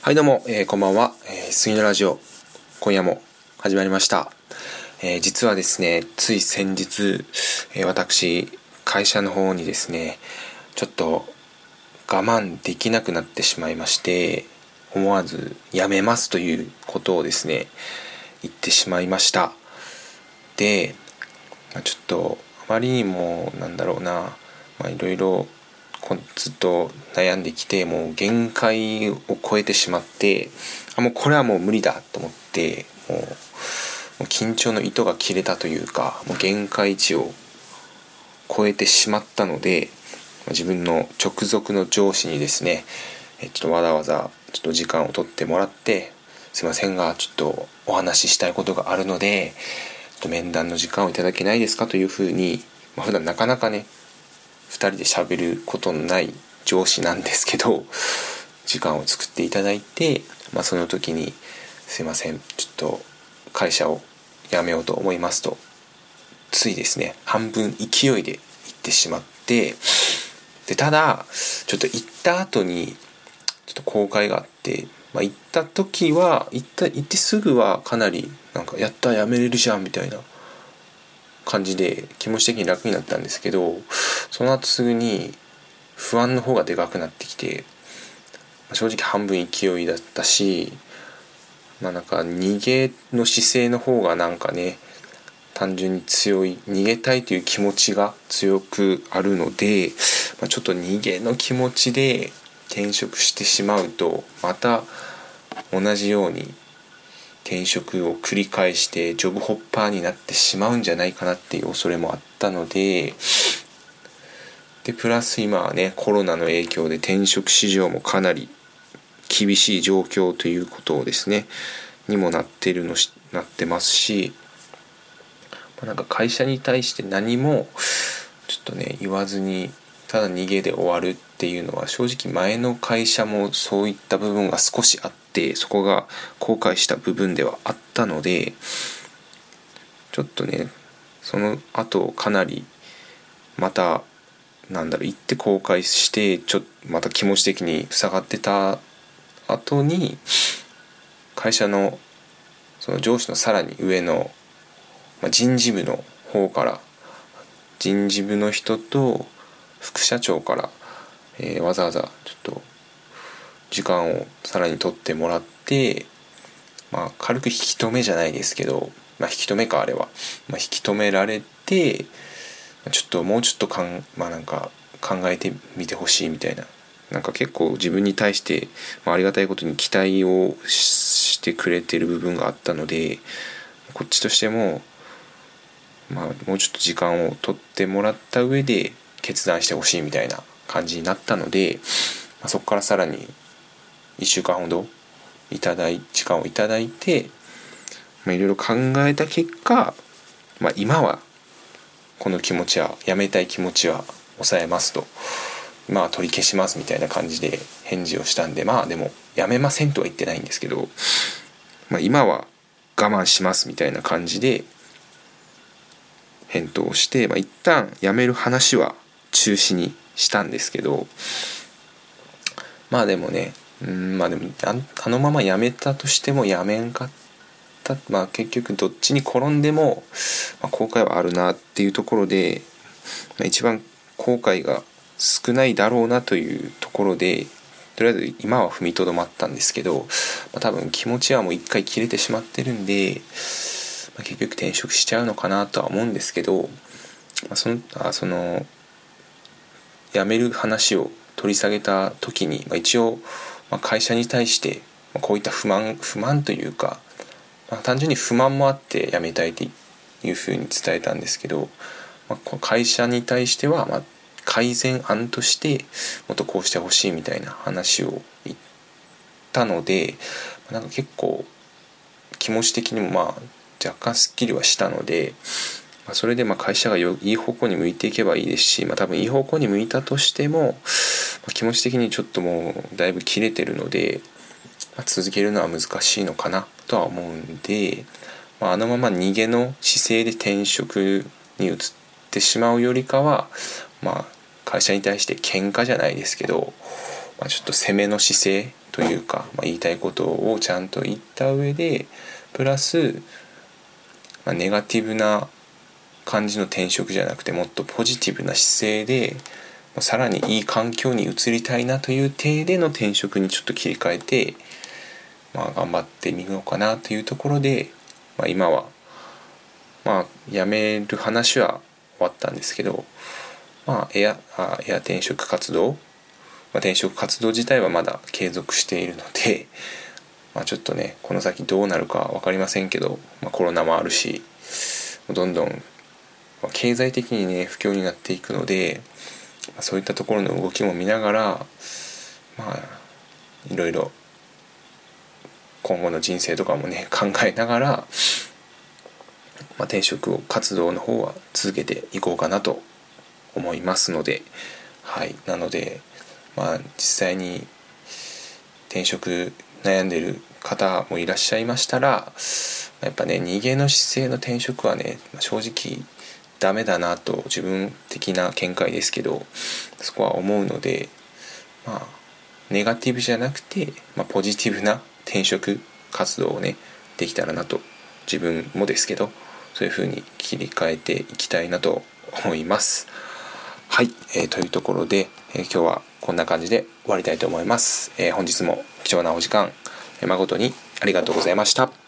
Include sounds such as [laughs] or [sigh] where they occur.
はいどうも、えー、こんばんは、えー、杉のラジオ今夜も始まりました、えー、実はですねつい先日、え私会社の方にですねちょっと我慢できなくなってしまいまして思わずやめますということをですね言ってしまいました。で、まあ、ちょっとあまりにもなんだろうなまあいろいろずっと悩んできてもう限界を超えてしまってあもうこれはもう無理だと思ってもう緊張の糸が切れたというかもう限界値を超えてしまったので自分の直属の上司にですねちょっとわざわざちょっと時間を取ってもらってすいませんがちょっとお話ししたいことがあるのでちょっと面談の時間をいただけないですかというふうに、まあ、普段なかなかね2人で喋ることのない上司なんですけど時間を作っていただいて、まあ、その時に「すいませんちょっと会社を辞めようと思います」とついですね半分勢いで言ってしまってでただちょっと行った後にちょっと後悔があって、まあ、行った時は行った行ってすぐはかなりなんか「やった辞めれるじゃん」みたいな感じで気持ち的に楽になったんですけどその後すぐに不安の方がでかくなってきて正直半分勢いだったしまあなんか逃げの姿勢の方がなんかね単純に強い逃げたいという気持ちが強くあるので、まあ、ちょっと逃げの気持ちで転職してしまうとまた同じように転職を繰り返してジョブホッパーになってしまうんじゃないかなっていう恐れもあったのででプラス今はねコロナの影響で転職市場もかなり厳しい状況ということをですね。にもなってるのしなってますし、まあ、なんか会社に対して何もちょっとね言わずにただ逃げで終わるっていうのは正直前の会社もそういった部分が少しあってそこが後悔した部分ではあったのでちょっとねその後かなりまたなんだろう行って後悔してちょまた気持ち的に塞がってた後に会社のその上司のさらに上の、ま、人事部の方から人事部の人と副社長から、えー、わざわざちょっと時間をさらに取ってもらってまあ軽く引き止めじゃないですけど、まあ、引き止めかあれは、まあ、引き止められてちょっともうちょっとかん、まあ、なんか考えてみてほしいみたいな。なんか結構自分に対して、まあ、ありがたいことに期待をしてくれてる部分があったのでこっちとしても、まあ、もうちょっと時間を取ってもらった上で決断してほしいみたいな感じになったので、まあ、そこからさらに1週間ほどいただい時間をいただいて、まあ、いろいろ考えた結果、まあ、今はこの気持ちはやめたい気持ちは抑えますとまあ取り消しますみたいな感じで返事をしたんでまあでもやめませんとは言ってないんですけど、まあ、今は我慢しますみたいな感じで返答をして、まあ、一旦やめる話は中止にしたんですけどまあでもねうんまあでもあのままやめたとしてもやめんかった。まあ結局どっちに転んでも、まあ、後悔はあるなっていうところで、まあ、一番後悔が少ないだろうなというところでとりあえず今は踏みとどまったんですけど、まあ、多分気持ちはもう一回切れてしまってるんで、まあ、結局転職しちゃうのかなとは思うんですけど、まあ、そのあその辞める話を取り下げた時に、まあ、一応まあ、会社に対してこういった不満不満というか、まあ、単純に不満もあって辞めたいというふうに伝えたんですけど、まあ、会社に対してはま改善案としてもっとこうしてほしいみたいな話を言ったのでなんか結構気持ち的にもまあ若干すっきりはしたので、ま、それでま会社がいい方向に向いていけばいいですし、まあ、多分いい方向に向いたとしても気持ち的にちょっともうだいぶ切れてるので、まあ、続けるのは難しいのかなとは思うんで、まあ、あのまま逃げの姿勢で転職に移ってしまうよりかはまあ会社に対して喧嘩じゃないですけど、まあ、ちょっと攻めの姿勢というか、まあ、言いたいことをちゃんと言った上でプラス、まあ、ネガティブな感じの転職じゃなくてもっとポジティブな姿勢でさらにいい環境に移りたいなという体での転職にちょっと切り替えて、まあ、頑張ってみようかなというところで、まあ、今はまあ辞める話は終わったんですけどまあエアあエア転職活動、まあ、転職活動自体はまだ継続しているので、[laughs] まあ、ちょっとねこの先どうなるか分かりませんけど、まあ、コロナもあるしどんどん経済的にね不況になっていくので、そういったところの動きも見ながらまあいろいろ今後の人生とかもね [laughs] 考えながら、まあ、転職を活動の方は続けていこうかなと思いますのではい。なのでまあ実際に転職悩んでる方もいらっしゃいましたらやっぱね逃げの姿勢の転職はね正直ダメだなと自分的な見解ですけどそこは思うのでまあネガティブじゃなくて、まあ、ポジティブな転職活動をねできたらなと自分もですけどそういう風に切り替えていきたいなと思います。はい、えー、というところで、えー、今日はこんな感じで終わりたいと思います。えー、本日も貴重なお時間、え誠にありがとうございました。